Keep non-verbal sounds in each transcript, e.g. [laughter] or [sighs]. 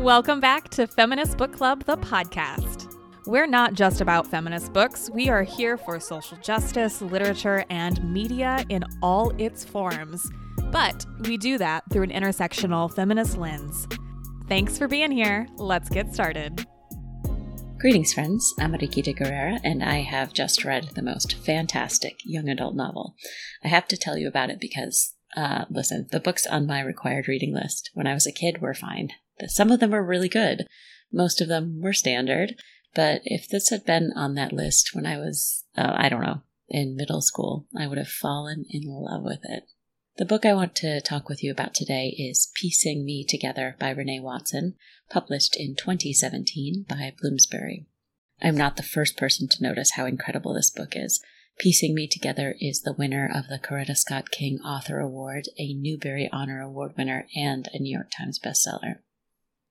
Welcome back to Feminist Book Club, the podcast. We're not just about feminist books, we are here for social justice, literature, and media in all its forms. But we do that through an intersectional feminist lens. Thanks for being here. Let's get started. Greetings, friends. I'm Mariquita Guerrera, and I have just read the most fantastic young adult novel. I have to tell you about it because, uh, listen, the books on my required reading list when I was a kid were fine. Some of them were really good. Most of them were standard. But if this had been on that list when I was, uh, I don't know, in middle school, I would have fallen in love with it. The book I want to talk with you about today is Piecing Me Together by Renee Watson, published in 2017 by Bloomsbury. I'm not the first person to notice how incredible this book is. Piecing Me Together is the winner of the Coretta Scott King Author Award, a Newbery Honor Award winner, and a New York Times bestseller.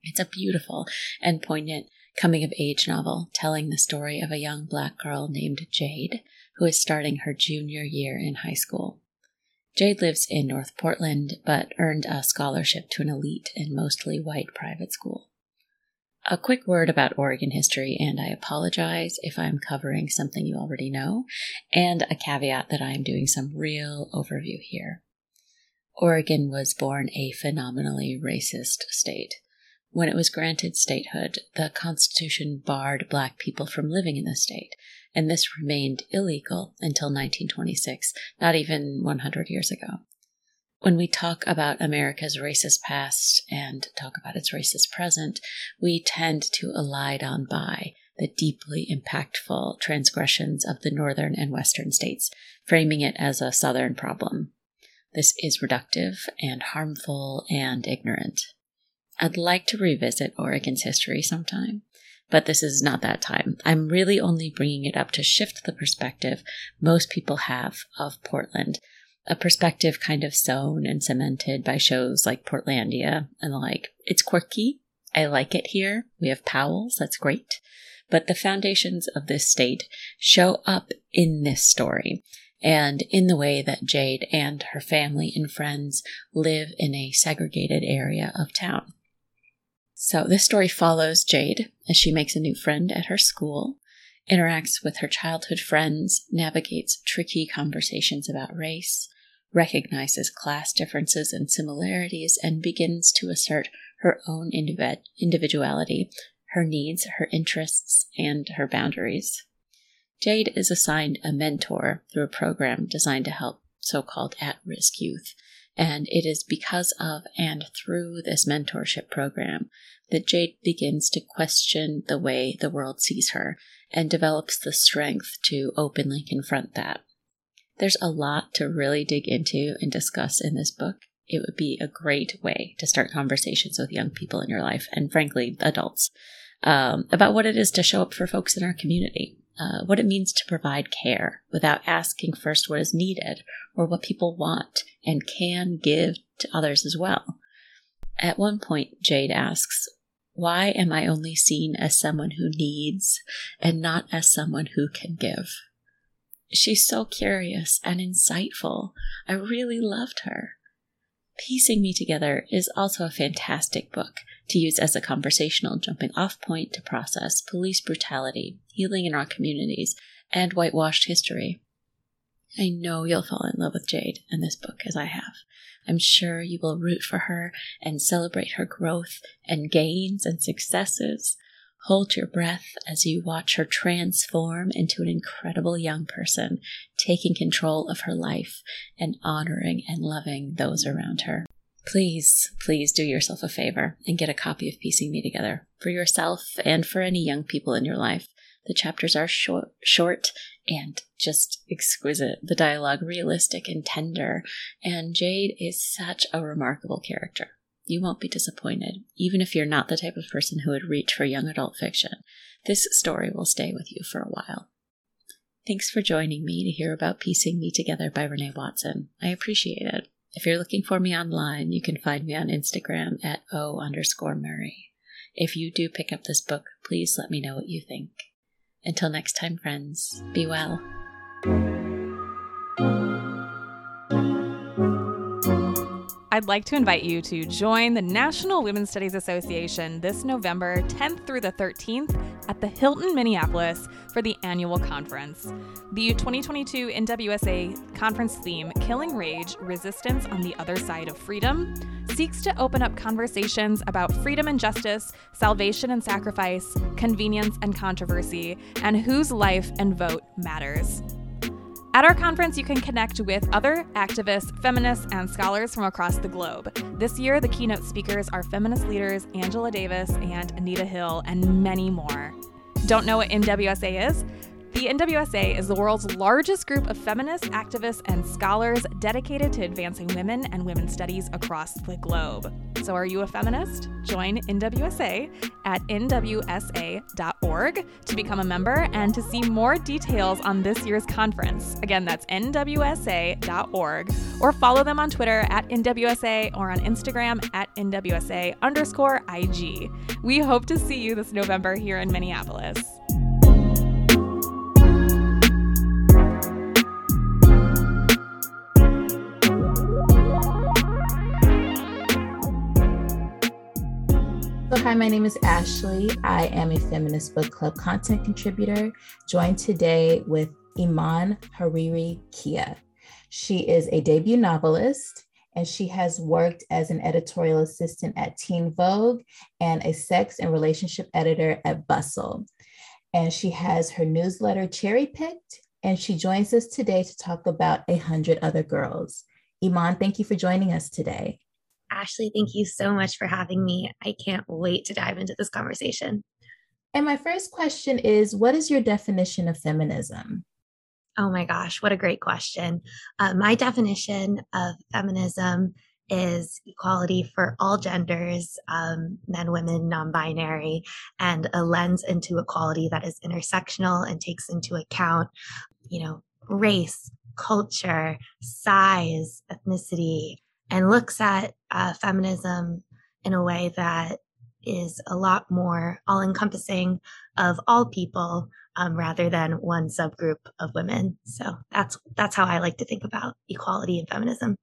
It's a beautiful and poignant coming of age novel telling the story of a young black girl named Jade who is starting her junior year in high school. Jade lives in North Portland, but earned a scholarship to an elite and mostly white private school. A quick word about Oregon history, and I apologize if I'm covering something you already know, and a caveat that I am doing some real overview here. Oregon was born a phenomenally racist state. When it was granted statehood, the Constitution barred black people from living in the state, and this remained illegal until 1926, not even 100 years ago. When we talk about America's racist past and talk about its racist present, we tend to elide on by the deeply impactful transgressions of the northern and western states, framing it as a southern problem. This is reductive and harmful and ignorant. I'd like to revisit Oregon's history sometime, but this is not that time. I'm really only bringing it up to shift the perspective most people have of Portland, a perspective kind of sown and cemented by shows like Portlandia and the like. It's quirky. I like it here. We have Powell's. That's great. But the foundations of this state show up in this story and in the way that Jade and her family and friends live in a segregated area of town. So, this story follows Jade as she makes a new friend at her school, interacts with her childhood friends, navigates tricky conversations about race, recognizes class differences and similarities, and begins to assert her own individuality, her needs, her interests, and her boundaries. Jade is assigned a mentor through a program designed to help so called at risk youth and it is because of and through this mentorship program that Jade begins to question the way the world sees her and develops the strength to openly confront that. There's a lot to really dig into and discuss in this book. It would be a great way to start conversations with young people in your life and, frankly, adults um, about what it is to show up for folks in our community uh, what it means to provide care without asking first what is needed or what people want and can give to others as well. At one point, Jade asks, Why am I only seen as someone who needs and not as someone who can give? She's so curious and insightful. I really loved her. Piecing Me Together is also a fantastic book to use as a conversational jumping off point to process police brutality, healing in our communities, and whitewashed history. I know you'll fall in love with Jade and this book as I have. I'm sure you will root for her and celebrate her growth and gains and successes. Hold your breath as you watch her transform into an incredible young person, taking control of her life and honoring and loving those around her. Please, please do yourself a favor and get a copy of Piecing Me Together for yourself and for any young people in your life. The chapters are short, short and just exquisite. The dialogue realistic and tender, and Jade is such a remarkable character. You won't be disappointed, even if you're not the type of person who would reach for young adult fiction. This story will stay with you for a while. Thanks for joining me to hear about Piecing Me Together by Renee Watson. I appreciate it. If you're looking for me online, you can find me on Instagram at O underscore Murray. If you do pick up this book, please let me know what you think. Until next time, friends, be well. I'd like to invite you to join the National Women's Studies Association this November 10th through the 13th at the Hilton Minneapolis for the annual conference. The 2022 NWSA conference theme, Killing Rage Resistance on the Other Side of Freedom, seeks to open up conversations about freedom and justice, salvation and sacrifice, convenience and controversy, and whose life and vote matters. At our conference, you can connect with other activists, feminists, and scholars from across the globe. This year, the keynote speakers are feminist leaders Angela Davis and Anita Hill, and many more. Don't know what NWSA is? The NWSA is the world's largest group of feminists, activists, and scholars dedicated to advancing women and women's studies across the globe. So, are you a feminist? Join NWSA at nwsa.org to become a member and to see more details on this year's conference. Again, that's nwsa.org, or follow them on Twitter at NWSA or on Instagram at NWSA underscore IG. We hope to see you this November here in Minneapolis. Hi, my name is Ashley. I am a Feminist Book Club content contributor, joined today with Iman Hariri Kia. She is a debut novelist and she has worked as an editorial assistant at Teen Vogue and a sex and relationship editor at Bustle. And she has her newsletter Cherry Picked, and she joins us today to talk about A Hundred Other Girls. Iman, thank you for joining us today. Ashley, thank you so much for having me. I can't wait to dive into this conversation. And my first question is What is your definition of feminism? Oh my gosh, what a great question. Uh, my definition of feminism is equality for all genders, um, men, women, non binary, and a lens into equality that is intersectional and takes into account, you know, race, culture, size, ethnicity, and looks at uh, feminism in a way that is a lot more all encompassing of all people um, rather than one subgroup of women. So that's that's how I like to think about equality and feminism.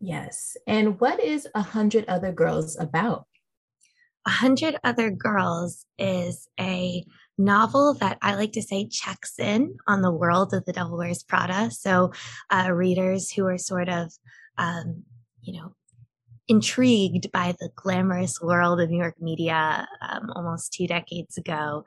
Yes. And what is A Hundred Other Girls about? A Hundred Other Girls is a novel that I like to say checks in on the world of The Devil Wears Prada. So uh, readers who are sort of um, you know, intrigued by the glamorous world of New York media um, almost two decades ago,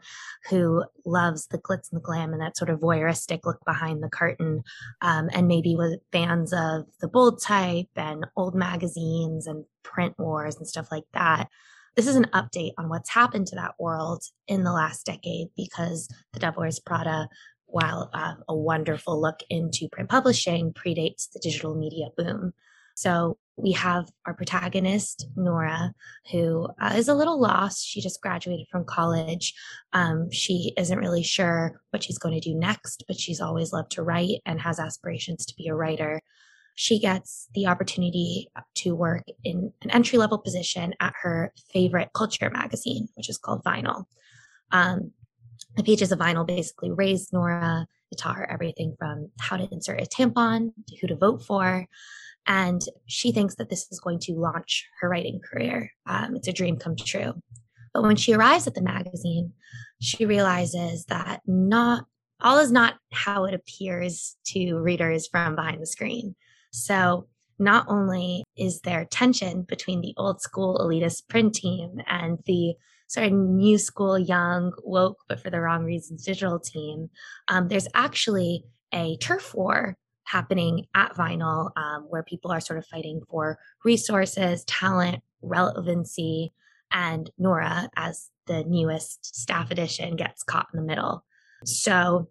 who loves the glitz and the glam and that sort of voyeuristic look behind the curtain, um, and maybe was fans of the bold type and old magazines and print wars and stuff like that. This is an update on what's happened to that world in the last decade because The Devil Wears Prada while uh, a wonderful look into print publishing predates the digital media boom. So we have our protagonist, Nora, who uh, is a little lost. She just graduated from college. Um, she isn't really sure what she's going to do next, but she's always loved to write and has aspirations to be a writer. She gets the opportunity to work in an entry level position at her favorite culture magazine, which is called Vinyl. Um, the pages of Vinyl basically raised Nora. It taught her everything from how to insert a tampon to who to vote for. And she thinks that this is going to launch her writing career. Um, it's a dream come true. But when she arrives at the magazine, she realizes that not all is not how it appears to readers from behind the screen. So not only is there tension between the old school elitist print team and the sort of new school, young, woke, but for the wrong reasons, digital team, um, there's actually a turf war happening at Vinyl, um, where people are sort of fighting for resources, talent, relevancy, and Nora, as the newest staff edition, gets caught in the middle. So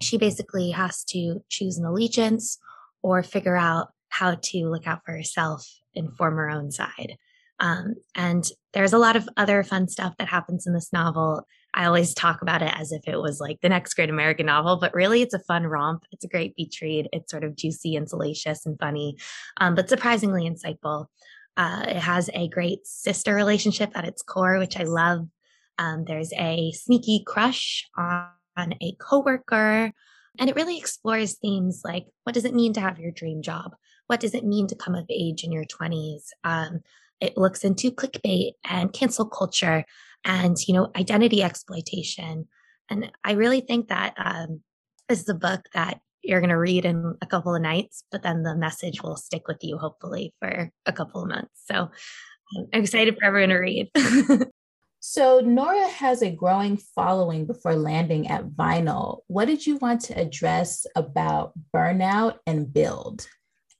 she basically has to choose an allegiance or figure out how to look out for herself and form her own side. Um, and there's a lot of other fun stuff that happens in this novel. I always talk about it as if it was like the next great American novel, but really it's a fun romp. It's a great beach read. It's sort of juicy and salacious and funny, um, but surprisingly insightful. Uh, it has a great sister relationship at its core, which I love. Um, there's a sneaky crush on, on a coworker, and it really explores themes like what does it mean to have your dream job? what does it mean to come of age in your 20s? Um, it looks into clickbait and cancel culture and, you know, identity exploitation. And I really think that um, this is a book that you're going to read in a couple of nights, but then the message will stick with you, hopefully, for a couple of months. So um, I'm excited for everyone to read. [laughs] so, Nora has a growing following before landing at Vinyl. What did you want to address about burnout and build,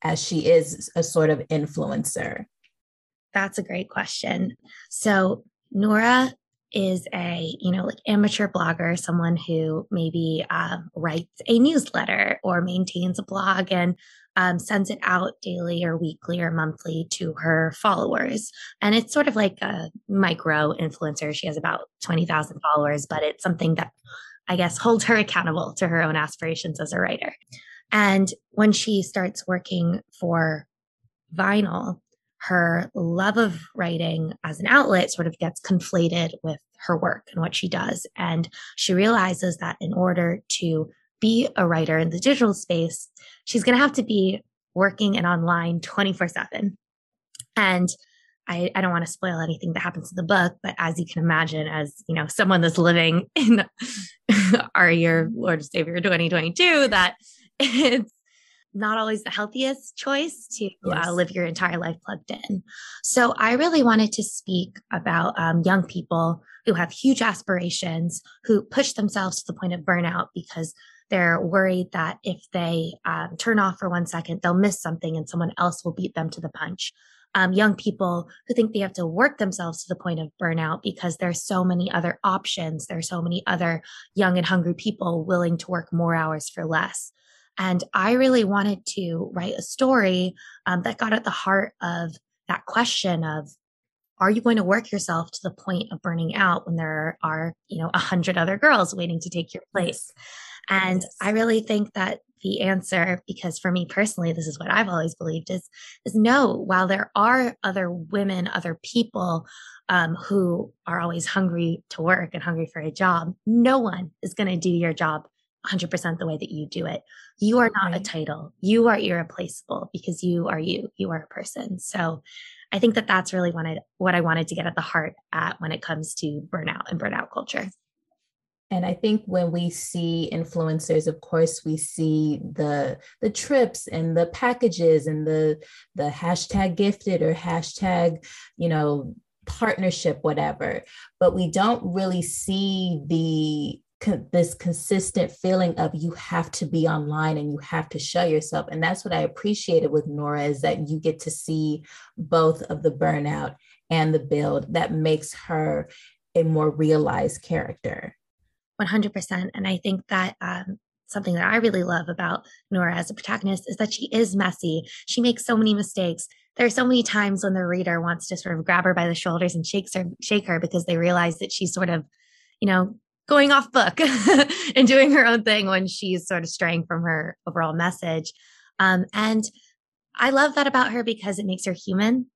as she is a sort of influencer? That's a great question. So, Nora is a you know like amateur blogger someone who maybe um, writes a newsletter or maintains a blog and um, sends it out daily or weekly or monthly to her followers. And it's sort of like a micro influencer. She has about 20000 followers but it's something that i guess holds her accountable to her own aspirations as a writer. And when she starts working for vinyl her love of writing as an outlet sort of gets conflated with her work and what she does. And she realizes that in order to be a writer in the digital space, she's going to have to be working and online 24 7. And I, I, don't want to spoil anything that happens in the book, but as you can imagine, as you know, someone that's living in [laughs] our year, Lord Savior 2022, that [laughs] it's not always the healthiest choice to uh, yes. uh, live your entire life plugged in. So I really wanted to speak about um, young people who have huge aspirations, who push themselves to the point of burnout because they're worried that if they um, turn off for one second, they'll miss something and someone else will beat them to the punch. Um, young people who think they have to work themselves to the point of burnout because there's so many other options. There's so many other young and hungry people willing to work more hours for less. And I really wanted to write a story um, that got at the heart of that question of, are you going to work yourself to the point of burning out when there are, you know, a hundred other girls waiting to take your place? And yes. I really think that the answer, because for me personally, this is what I've always believed is, is no, while there are other women, other people um, who are always hungry to work and hungry for a job, no one is going to do your job 100% the way that you do it. You are not right. a title. You are irreplaceable because you are you. You are a person. So I think that that's really what I, what I wanted to get at the heart at when it comes to burnout and burnout culture. And I think when we see influencers, of course, we see the the trips and the packages and the the hashtag gifted or hashtag, you know, partnership, whatever. But we don't really see the this consistent feeling of you have to be online and you have to show yourself. And that's what i appreciated with nora is that you get to see both of the burnout and the build that makes her a more realized character. 100% and i think that um, something that i really love about nora as a protagonist is that she is messy. She makes so many mistakes. There are so many times when the reader wants to sort of grab her by the shoulders and shakes her shake her because they realize that she's sort of you know going off book [laughs] and doing her own thing when she's sort of straying from her overall message. Um, and I love that about her because it makes her human.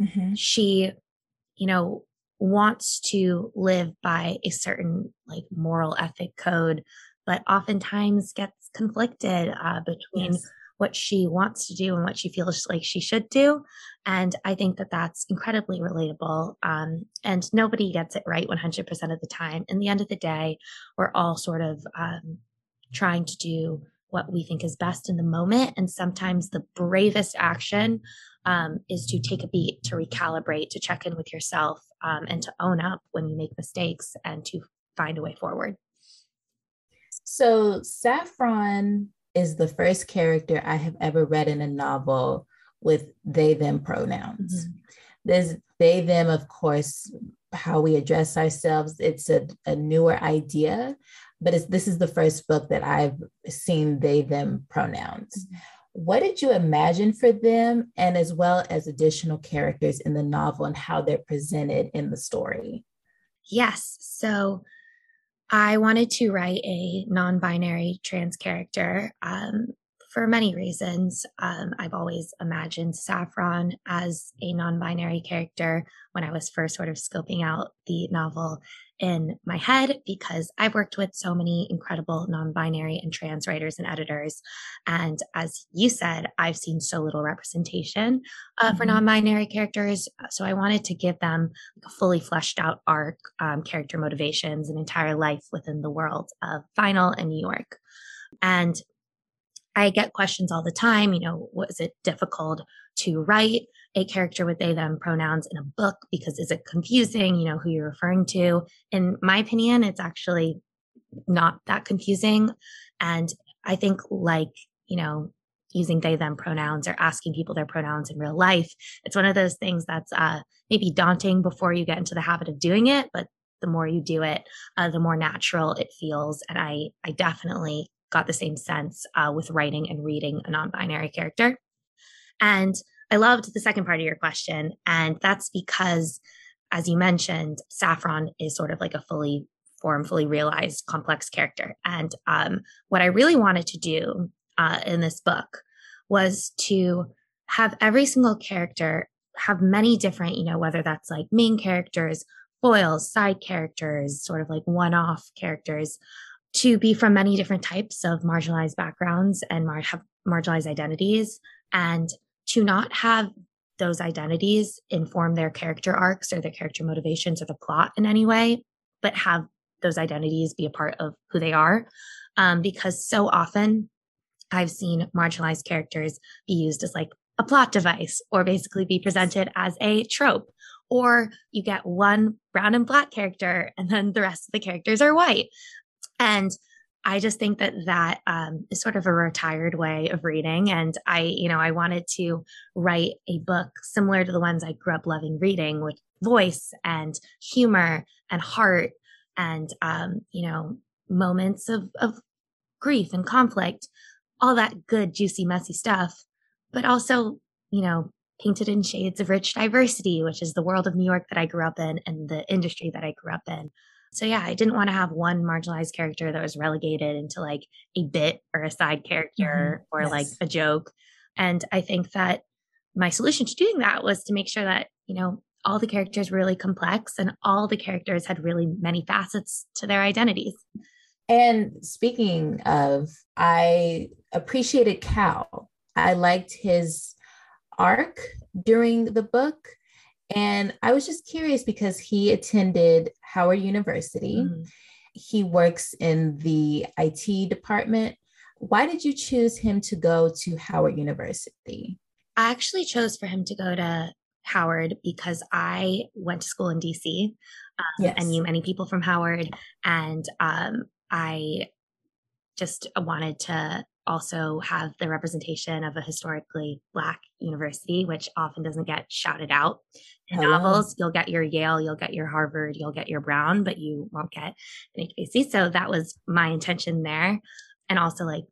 Mm-hmm. She, you know, wants to live by a certain like moral ethic code, but oftentimes gets conflicted uh, between yes what she wants to do and what she feels like she should do. And I think that that's incredibly relatable. Um, and nobody gets it right 100% of the time. In the end of the day, we're all sort of um, trying to do what we think is best in the moment. And sometimes the bravest action um, is to take a beat, to recalibrate, to check in with yourself, um, and to own up when you make mistakes and to find a way forward. So, Saffron is the first character I have ever read in a novel with they them pronouns. Mm-hmm. There's they them, of course, how we address ourselves. It's a, a newer idea, but this is the first book that I've seen they them pronouns. Mm-hmm. What did you imagine for them, and as well as additional characters in the novel and how they're presented in the story? Yes. So I wanted to write a non binary trans character um, for many reasons. Um, I've always imagined Saffron as a non binary character when I was first sort of scoping out the novel. In my head because I've worked with so many incredible non binary and trans writers and editors. And as you said, I've seen so little representation uh, mm-hmm. for non binary characters. So I wanted to give them a fully fleshed out arc, um, character motivations, an entire life within the world of Vinyl and New York. And I get questions all the time, you know, was it difficult to write a character with they them pronouns in a book because is it confusing, you know, who you're referring to? In my opinion, it's actually not that confusing. And I think like, you know, using they them pronouns or asking people their pronouns in real life, it's one of those things that's uh, maybe daunting before you get into the habit of doing it, but the more you do it, uh, the more natural it feels. And I, I definitely got the same sense uh, with writing and reading a non binary character. And I loved the second part of your question. And that's because, as you mentioned, Saffron is sort of like a fully formed, fully realized, complex character. And um, what I really wanted to do uh, in this book was to have every single character have many different, you know, whether that's like main characters, foils, side characters, sort of like one off characters, to be from many different types of marginalized backgrounds and mar- have marginalized identities and to not have those identities inform their character arcs or their character motivations or the plot in any way, but have those identities be a part of who they are. Um, because so often I've seen marginalized characters be used as like a plot device or basically be presented as a trope. Or you get one brown and black character and then the rest of the characters are white. And I just think that that um, is sort of a retired way of reading. And I, you know, I wanted to write a book similar to the ones I grew up loving reading with voice and humor and heart and, um, you know, moments of, of grief and conflict, all that good, juicy, messy stuff, but also, you know, painted in shades of rich diversity, which is the world of New York that I grew up in and the industry that I grew up in. So yeah, I didn't want to have one marginalized character that was relegated into like a bit or a side character mm-hmm. or yes. like a joke. And I think that my solution to doing that was to make sure that, you know, all the characters were really complex and all the characters had really many facets to their identities. And speaking of, I appreciated Cal. I liked his arc during the book. And I was just curious because he attended Howard University. Mm-hmm. He works in the IT department. Why did you choose him to go to Howard University? I actually chose for him to go to Howard because I went to school in DC um, yes. and knew many people from Howard. And um, I just wanted to also have the representation of a historically Black university, which often doesn't get shouted out in Hello. novels. You'll get your Yale, you'll get your Harvard, you'll get your Brown, but you won't get an HBC. So that was my intention there. And also like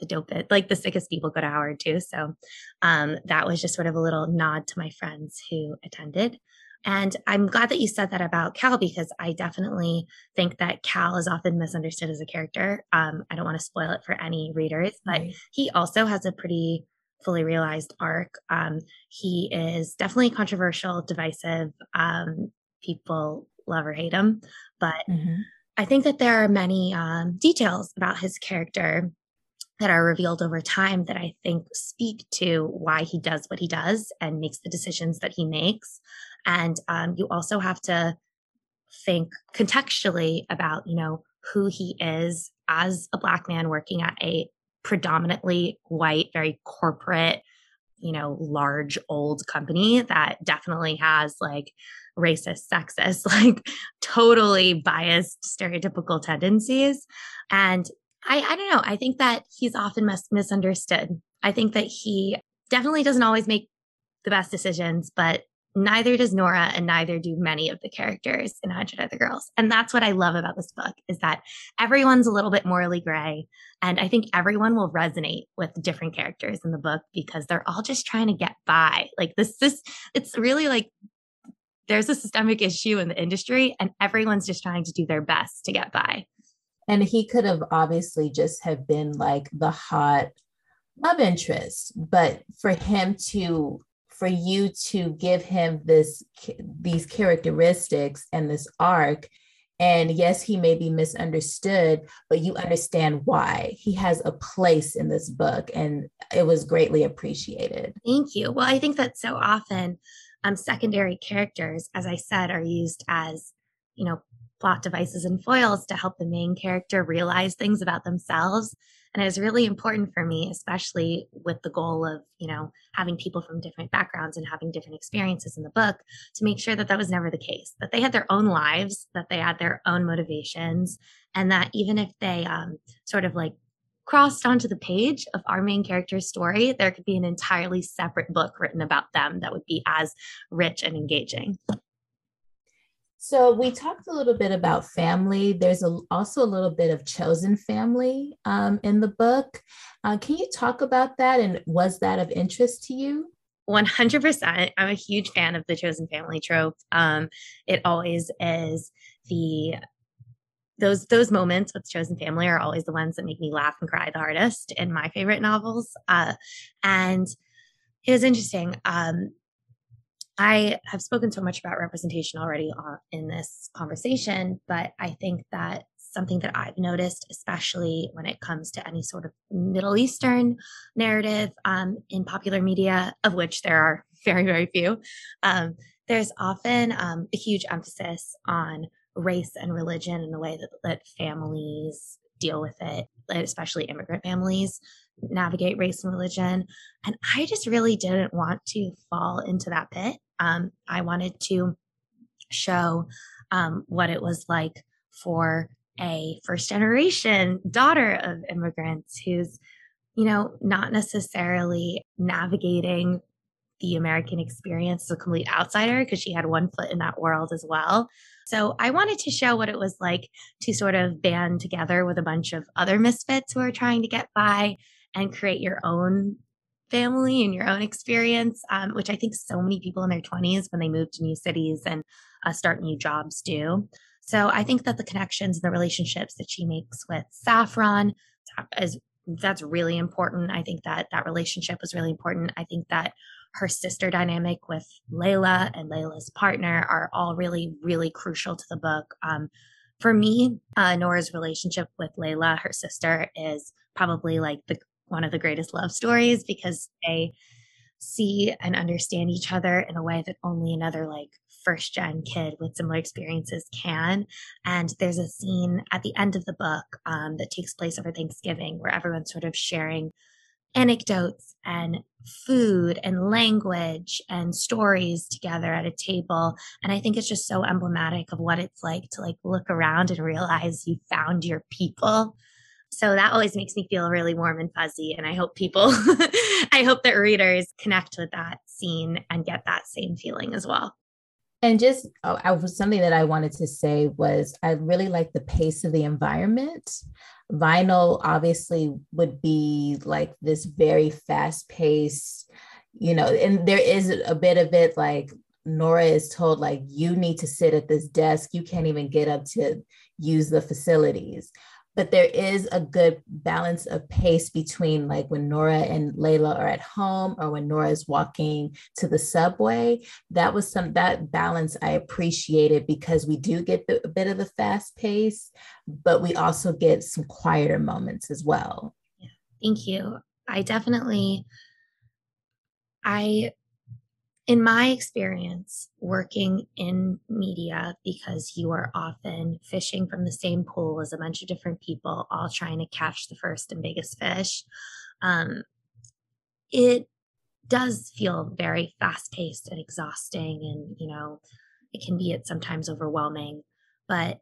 the dope it, like the sickest people go to Howard too. So um, that was just sort of a little nod to my friends who attended. And I'm glad that you said that about Cal because I definitely think that Cal is often misunderstood as a character. Um, I don't want to spoil it for any readers, but right. he also has a pretty fully realized arc. Um, he is definitely controversial, divisive. Um, people love or hate him, but mm-hmm. I think that there are many um, details about his character that are revealed over time that I think speak to why he does what he does and makes the decisions that he makes. And um, you also have to think contextually about, you know, who he is as a Black man working at a predominantly white, very corporate, you know, large old company that definitely has like racist, sexist, [laughs] like totally biased, stereotypical tendencies. And I, I don't know. I think that he's often mis- misunderstood. I think that he definitely doesn't always make the best decisions, but neither does Nora and neither do many of the characters in 100 Other Girls. And that's what I love about this book is that everyone's a little bit morally gray. And I think everyone will resonate with different characters in the book because they're all just trying to get by. Like this, this, it's really like there's a systemic issue in the industry and everyone's just trying to do their best to get by. And he could have obviously just have been like the hot love interest, but for him to for you to give him this these characteristics and this arc And yes, he may be misunderstood, but you understand why. He has a place in this book, and it was greatly appreciated. Thank you. Well, I think that so often um, secondary characters, as I said, are used as, you know, plot devices and foils to help the main character realize things about themselves. And it was really important for me, especially with the goal of, you know, having people from different backgrounds and having different experiences in the book to make sure that that was never the case, that they had their own lives, that they had their own motivations, and that even if they um, sort of like crossed onto the page of our main character's story, there could be an entirely separate book written about them that would be as rich and engaging. So we talked a little bit about family. There's a, also a little bit of chosen family um, in the book. Uh, can you talk about that? And was that of interest to you? 100%. I'm a huge fan of the chosen family trope. Um, it always is the those those moments with chosen family are always the ones that make me laugh and cry the hardest in my favorite novels. Uh, and it was interesting. Um, I have spoken so much about representation already in this conversation, but I think that something that I've noticed, especially when it comes to any sort of Middle Eastern narrative um, in popular media, of which there are [laughs] very, very few, um, there's often um, a huge emphasis on race and religion and the way that, that families deal with it, especially immigrant families navigate race and religion. And I just really didn't want to fall into that pit. Um, I wanted to show um, what it was like for a first generation daughter of immigrants who's, you know, not necessarily navigating the American experience as a complete outsider because she had one foot in that world as well. So I wanted to show what it was like to sort of band together with a bunch of other misfits who are trying to get by and create your own family and your own experience, um, which I think so many people in their 20s when they move to new cities and uh, start new jobs do. So I think that the connections and the relationships that she makes with Saffron is that's really important. I think that that relationship was really important. I think that her sister dynamic with Layla and Layla's partner are all really, really crucial to the book. Um, for me, uh, Nora's relationship with Layla, her sister, is probably like the one of the greatest love stories because they see and understand each other in a way that only another like first gen kid with similar experiences can. And there's a scene at the end of the book um, that takes place over Thanksgiving where everyone's sort of sharing anecdotes and food and language and stories together at a table and i think it's just so emblematic of what it's like to like look around and realize you found your people so that always makes me feel really warm and fuzzy. And I hope people, [laughs] I hope that readers connect with that scene and get that same feeling as well. And just oh, I something that I wanted to say was I really like the pace of the environment. Vinyl obviously would be like this very fast pace, you know, and there is a bit of it like Nora is told like you need to sit at this desk. You can't even get up to use the facilities but there is a good balance of pace between like when Nora and Layla are at home or when Nora is walking to the subway. That was some that balance I appreciated because we do get the, a bit of the fast pace, but we also get some quieter moments as well. Thank you. I definitely I in my experience working in media, because you are often fishing from the same pool as a bunch of different people, all trying to catch the first and biggest fish, um, it does feel very fast paced and exhausting. And, you know, it can be at sometimes overwhelming. But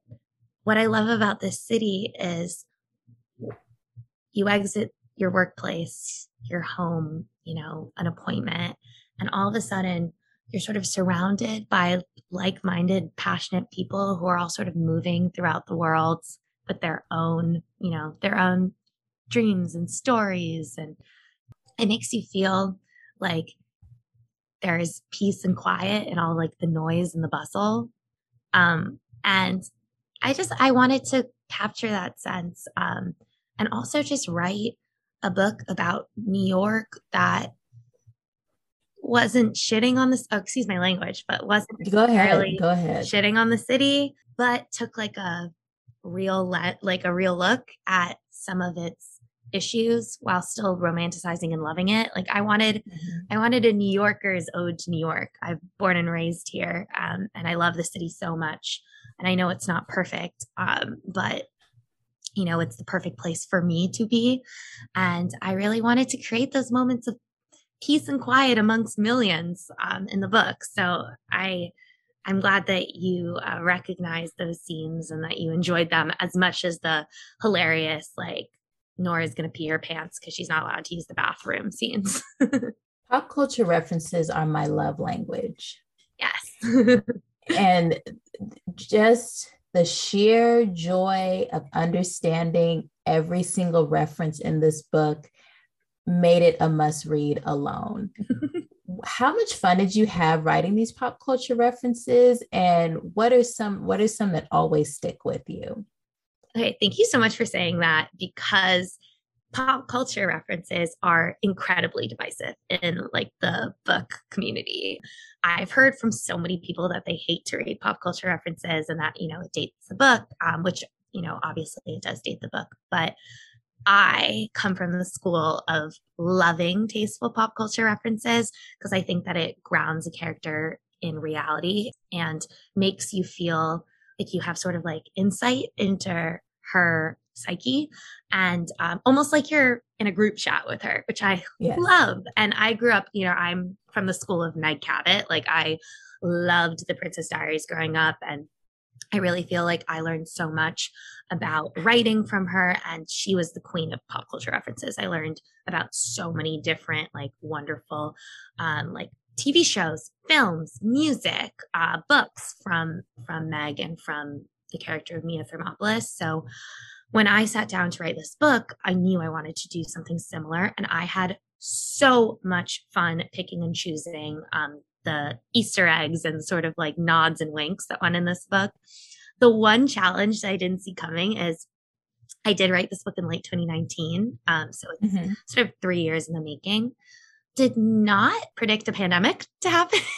what I love about this city is you exit your workplace, your home, you know, an appointment and all of a sudden, you're sort of surrounded by like minded, passionate people who are all sort of moving throughout the world with their own, you know, their own dreams and stories. And it makes you feel like there's peace and quiet and all like the noise and the bustle. Um, and I just, I wanted to capture that sense. Um, and also just write a book about New York that wasn't shitting on this. Oh, excuse my language, but wasn't go ahead. Go ahead. Shitting on the city, but took like a real let like a real look at some of its issues while still romanticizing and loving it. Like I wanted, mm-hmm. I wanted a New Yorker's ode to New York. I'm born and raised here, um, and I love the city so much. And I know it's not perfect, um, but you know, it's the perfect place for me to be. And I really wanted to create those moments of peace and quiet amongst millions um, in the book. So I, I'm glad that you uh, recognize those scenes and that you enjoyed them as much as the hilarious, like Nora's going to pee her pants because she's not allowed to use the bathroom scenes. [laughs] Pop culture references are my love language. Yes. [laughs] and just the sheer joy of understanding every single reference in this book made it a must read alone. [laughs] How much fun did you have writing these pop culture references and what are some what are some that always stick with you? Okay, thank you so much for saying that because pop culture references are incredibly divisive in like the book community. I've heard from so many people that they hate to read pop culture references and that, you know, it dates the book, um, which, you know, obviously it does date the book. But I come from the school of loving tasteful pop culture references because I think that it grounds a character in reality and makes you feel like you have sort of like insight into her psyche and um, almost like you're in a group chat with her, which I yes. love. And I grew up, you know, I'm from the school of Meg Cabot. Like I loved the Princess Diaries growing up and I really feel like I learned so much about writing from her, and she was the queen of pop culture references. I learned about so many different, like, wonderful, um, like TV shows, films, music, uh, books from from Meg and from the character of Mia Thermopolis. So when I sat down to write this book, I knew I wanted to do something similar, and I had so much fun picking and choosing um, the Easter eggs and sort of like nods and winks that went in this book. The one challenge that I didn't see coming is I did write this book in late 2019. Um, so it's mm-hmm. sort of three years in the making. Did not predict a pandemic to happen. [laughs]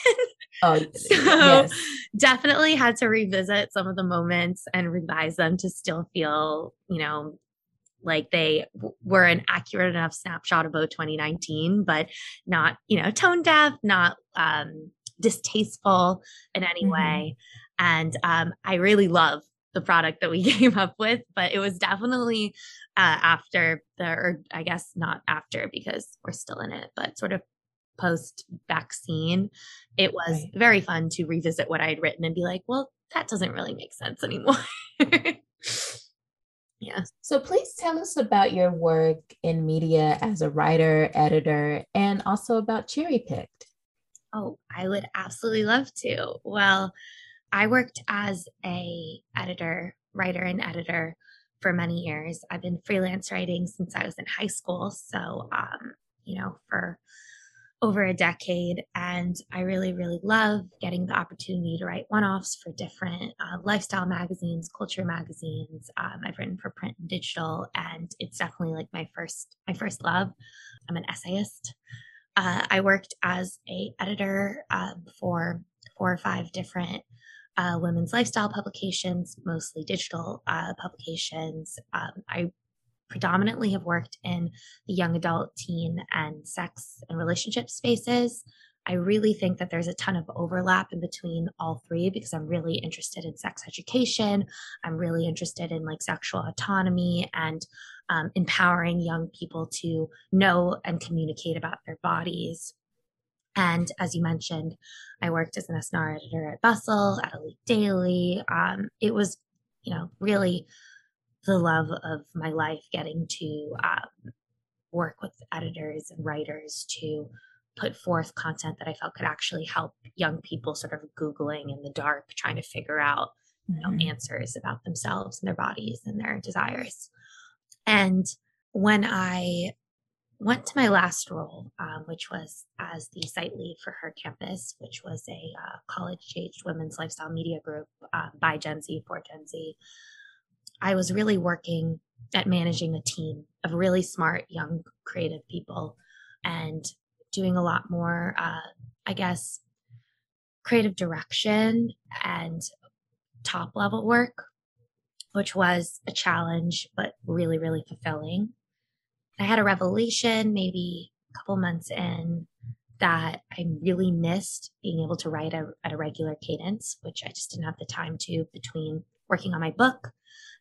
Oh, so yes. definitely had to revisit some of the moments and revise them to still feel, you know, like they w- were an accurate enough snapshot of 2019, but not, you know, tone deaf, not um, distasteful in any mm-hmm. way. And um, I really love the product that we [laughs] came up with, but it was definitely uh, after the, or I guess not after because we're still in it, but sort of post vaccine. It was right. very fun to revisit what I had written and be like, well, that doesn't really make sense anymore. [laughs] yeah. So please tell us about your work in media as a writer, editor, and also about Cherry Picked. Oh, I would absolutely love to. Well, I worked as a editor, writer and editor for many years. I've been freelance writing since I was in high school. So, um, you know, for over a decade. And I really, really love getting the opportunity to write one offs for different uh, lifestyle magazines, culture magazines. Um, I've written for print and digital, and it's definitely like my first, my first love. I'm an essayist. Uh, I worked as a editor um, for four or five different uh, women's lifestyle publications, mostly digital uh, publications. Um, I predominantly have worked in the young adult, teen, and sex and relationship spaces. I really think that there's a ton of overlap in between all three because I'm really interested in sex education. I'm really interested in like sexual autonomy and um, empowering young people to know and communicate about their bodies. And as you mentioned, I worked as an SNR editor at Bustle, at Elite Daily. Um, it was, you know, really the love of my life getting to um, work with editors and writers to put forth content that I felt could actually help young people sort of Googling in the dark, trying to figure out you know, mm-hmm. answers about themselves and their bodies and their desires. And when I went to my last role, um, which was as the site lead for Her Campus, which was a uh, college aged women's lifestyle media group uh, by Gen Z for Gen Z, I was really working at managing a team of really smart, young, creative people and doing a lot more, uh, I guess, creative direction and top level work, which was a challenge, but really, really fulfilling. I had a revelation maybe a couple months in that I really missed being able to write a, at a regular cadence, which I just didn't have the time to between working on my book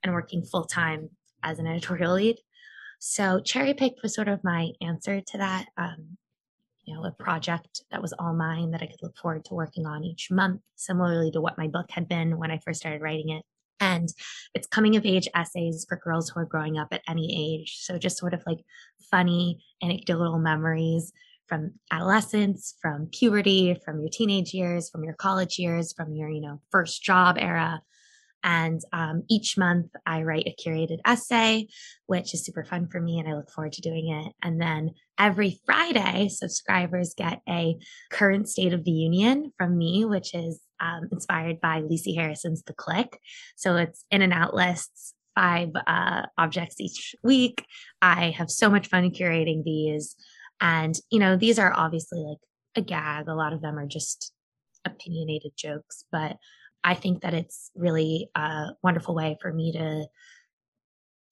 and working full time as an editorial lead. So Cherry Pick was sort of my answer to that. Um, you know, a project that was all mine that I could look forward to working on each month, similarly to what my book had been when I first started writing it. And it's coming of age essays for girls who are growing up at any age. So just sort of like funny, anecdotal memories from adolescence, from puberty, from your teenage years, from your college years, from your, you know, first job era. And um, each month I write a curated essay, which is super fun for me and I look forward to doing it. And then every Friday, subscribers get a current state of the union from me, which is um, inspired by Lisi Harrison's The Clique. So it's in and out lists, five uh, objects each week. I have so much fun curating these. And, you know, these are obviously like a gag. A lot of them are just opinionated jokes, but I think that it's really a wonderful way for me to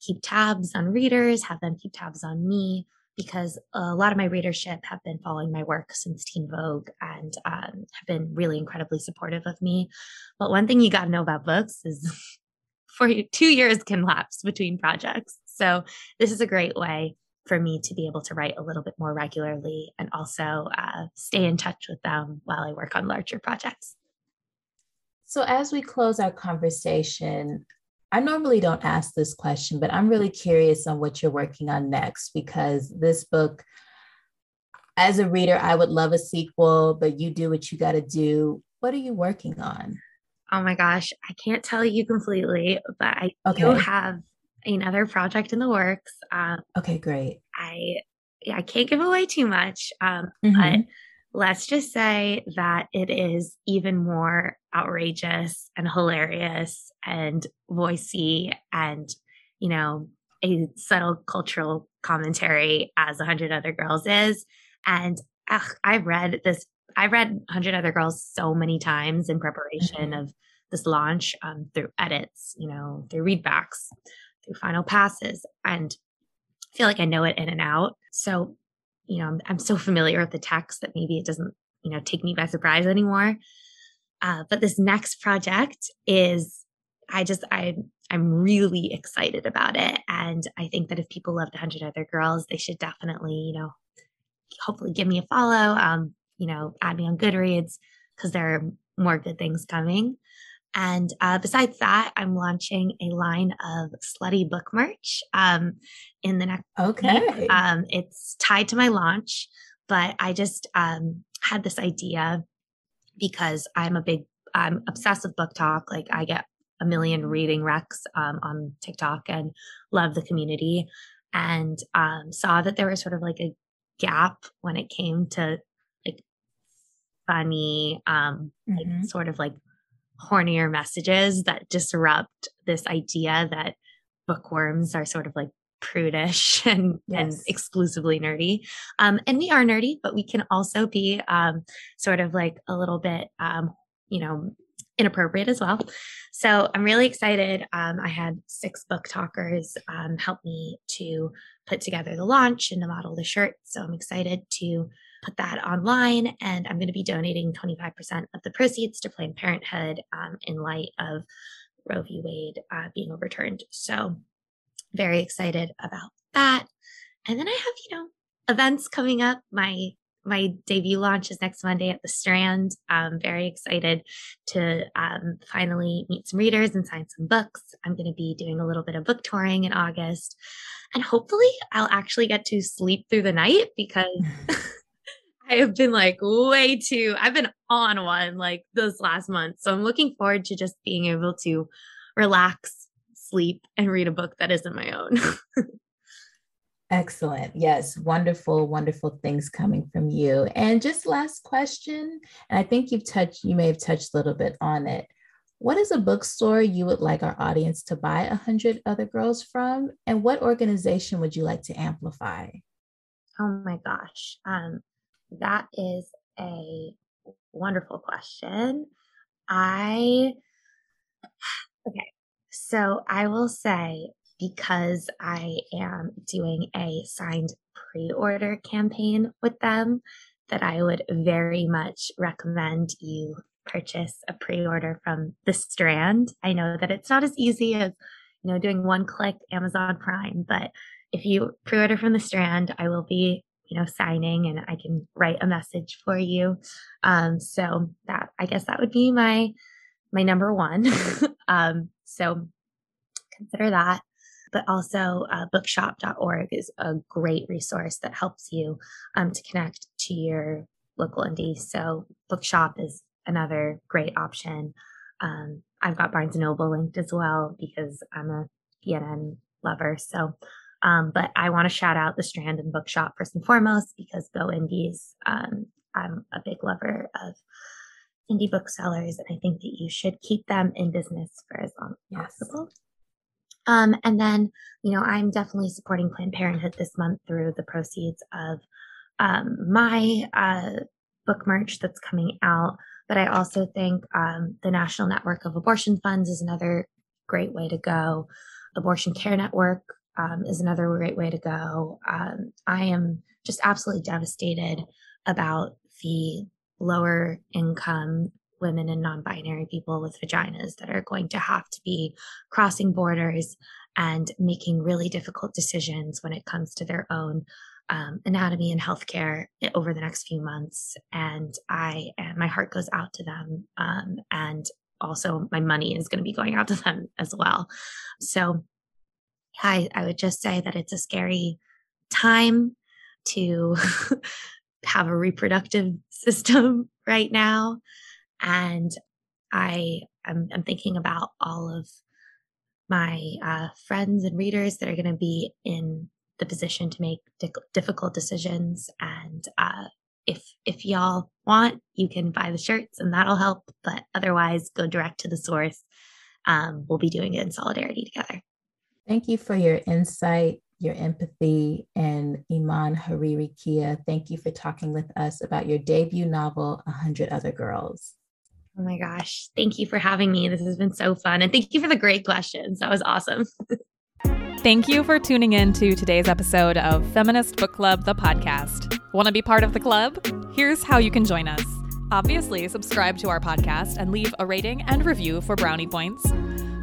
keep tabs on readers, have them keep tabs on me, because a lot of my readership have been following my work since Teen Vogue and um, have been really incredibly supportive of me. But one thing you got to know about books is [laughs] for you, two years can lapse between projects. So this is a great way for me to be able to write a little bit more regularly and also uh, stay in touch with them while I work on larger projects. So, as we close our conversation, I normally don't ask this question, but I'm really curious on what you're working on next because this book, as a reader, I would love a sequel, but you do what you got to do. What are you working on? Oh my gosh, I can't tell you completely, but I okay. do have another project in the works. Um, okay, great. I yeah, I can't give away too much, um, mm-hmm. but let's just say that it is even more outrageous and hilarious and voicey and you know a subtle cultural commentary as a hundred other girls is and ugh, i've read this i've read hundred other girls so many times in preparation mm-hmm. of this launch um, through edits you know through readbacks through final passes and I feel like I know it in and out. So, you know, I'm, I'm so familiar with the text that maybe it doesn't, you know, take me by surprise anymore. Uh, but this next project is, I just, I, I'm really excited about it. And I think that if people loved 100 Other Girls, they should definitely, you know, hopefully give me a follow, um, you know, add me on Goodreads because there are more good things coming. And uh, besides that, I'm launching a line of slutty book merch um, in the next okay. Um, it's tied to my launch, but I just um, had this idea because I'm a big, I'm obsessed with BookTok. Like I get a million reading recs um, on TikTok and love the community, and um, saw that there was sort of like a gap when it came to like funny, um, mm-hmm. like sort of like hornier messages that disrupt this idea that bookworms are sort of like prudish [laughs] and, yes. and exclusively nerdy. Um, and we are nerdy, but we can also be um, sort of like a little bit, um, you know, inappropriate as well. So I'm really excited. Um, I had six BookTokers um, help me to put together the launch and to model the shirt. So I'm excited to put that online and I'm going to be donating 25% of the proceeds to Planned Parenthood um, in light of Roe v. Wade uh, being overturned. So very excited about that. And then I have, you know, events coming up. My my debut launch is next Monday at the Strand. I'm very excited to um, finally meet some readers and sign some books. I'm going to be doing a little bit of book touring in August. And hopefully, I'll actually get to sleep through the night because [laughs] [laughs] I have been like way too, I've been on one like this last month. So I'm looking forward to just being able to relax, sleep, and read a book that isn't my own. [laughs] Excellent. Yes, wonderful, wonderful things coming from you. And just last question, and I think you've touched, you may have touched a little bit on it. What is a bookstore you would like our audience to buy a hundred other girls from? And what organization would you like to amplify? Oh my gosh. Um, that is a wonderful question. I, [sighs] okay, so I will say because I am doing a signed pre order campaign with them, that I would very much recommend you purchase a pre order from The Strand. I know that it's not as easy as, you know, doing one click Amazon Prime, but if you pre order from The Strand, I will be you know signing and i can write a message for you um so that i guess that would be my my number one [laughs] um so consider that but also uh, bookshop.org is a great resource that helps you um, to connect to your local indie. So bookshop is another great option. Um, I've got Barnes and Noble linked as well because I'm a BNN lover. So, um, but I want to shout out the Strand and Bookshop first and foremost because Go Indies. Um, I'm a big lover of indie booksellers, and I think that you should keep them in business for as long as yes. possible. Um, and then, you know, I'm definitely supporting Planned Parenthood this month through the proceeds of um, my uh, book merch that's coming out. But I also think um, the National Network of Abortion Funds is another great way to go. Abortion Care Network um, is another great way to go. Um, I am just absolutely devastated about the lower income women and non binary people with vaginas that are going to have to be crossing borders and making really difficult decisions when it comes to their own um, anatomy and healthcare over the next few months. And I, and my heart goes out to them. Um, and also my money is going to be going out to them as well. So I, I would just say that it's a scary time to [laughs] have a reproductive [laughs] system right now. And I am I'm thinking about all of my uh, friends and readers that are going to be in the position to make di- difficult decisions. And uh, if if y'all want, you can buy the shirts, and that'll help. But otherwise, go direct to the source. Um, we'll be doing it in solidarity together. Thank you for your insight, your empathy, and Iman Hariri Kia. Thank you for talking with us about your debut novel, A Hundred Other Girls. Oh my gosh. Thank you for having me. This has been so fun. And thank you for the great questions. That was awesome. [laughs] Thank you for tuning in to today's episode of Feminist Book Club, the podcast. Want to be part of the club? Here's how you can join us. Obviously, subscribe to our podcast and leave a rating and review for brownie points.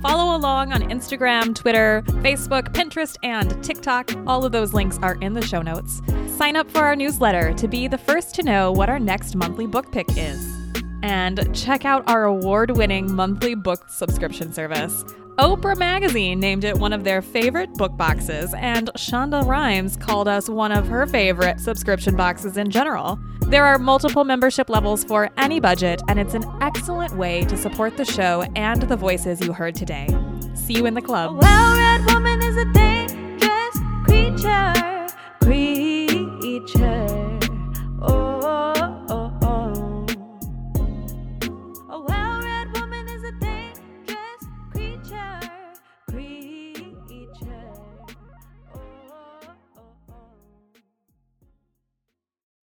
Follow along on Instagram, Twitter, Facebook, Pinterest, and TikTok. All of those links are in the show notes. Sign up for our newsletter to be the first to know what our next monthly book pick is and check out our award winning monthly book subscription service. Oprah Magazine named it one of their favorite book boxes, and Shonda Rhimes called us one of her favorite subscription boxes in general. There are multiple membership levels for any budget, and it's an excellent way to support the show and the voices you heard today. See you in the club. creature, creature.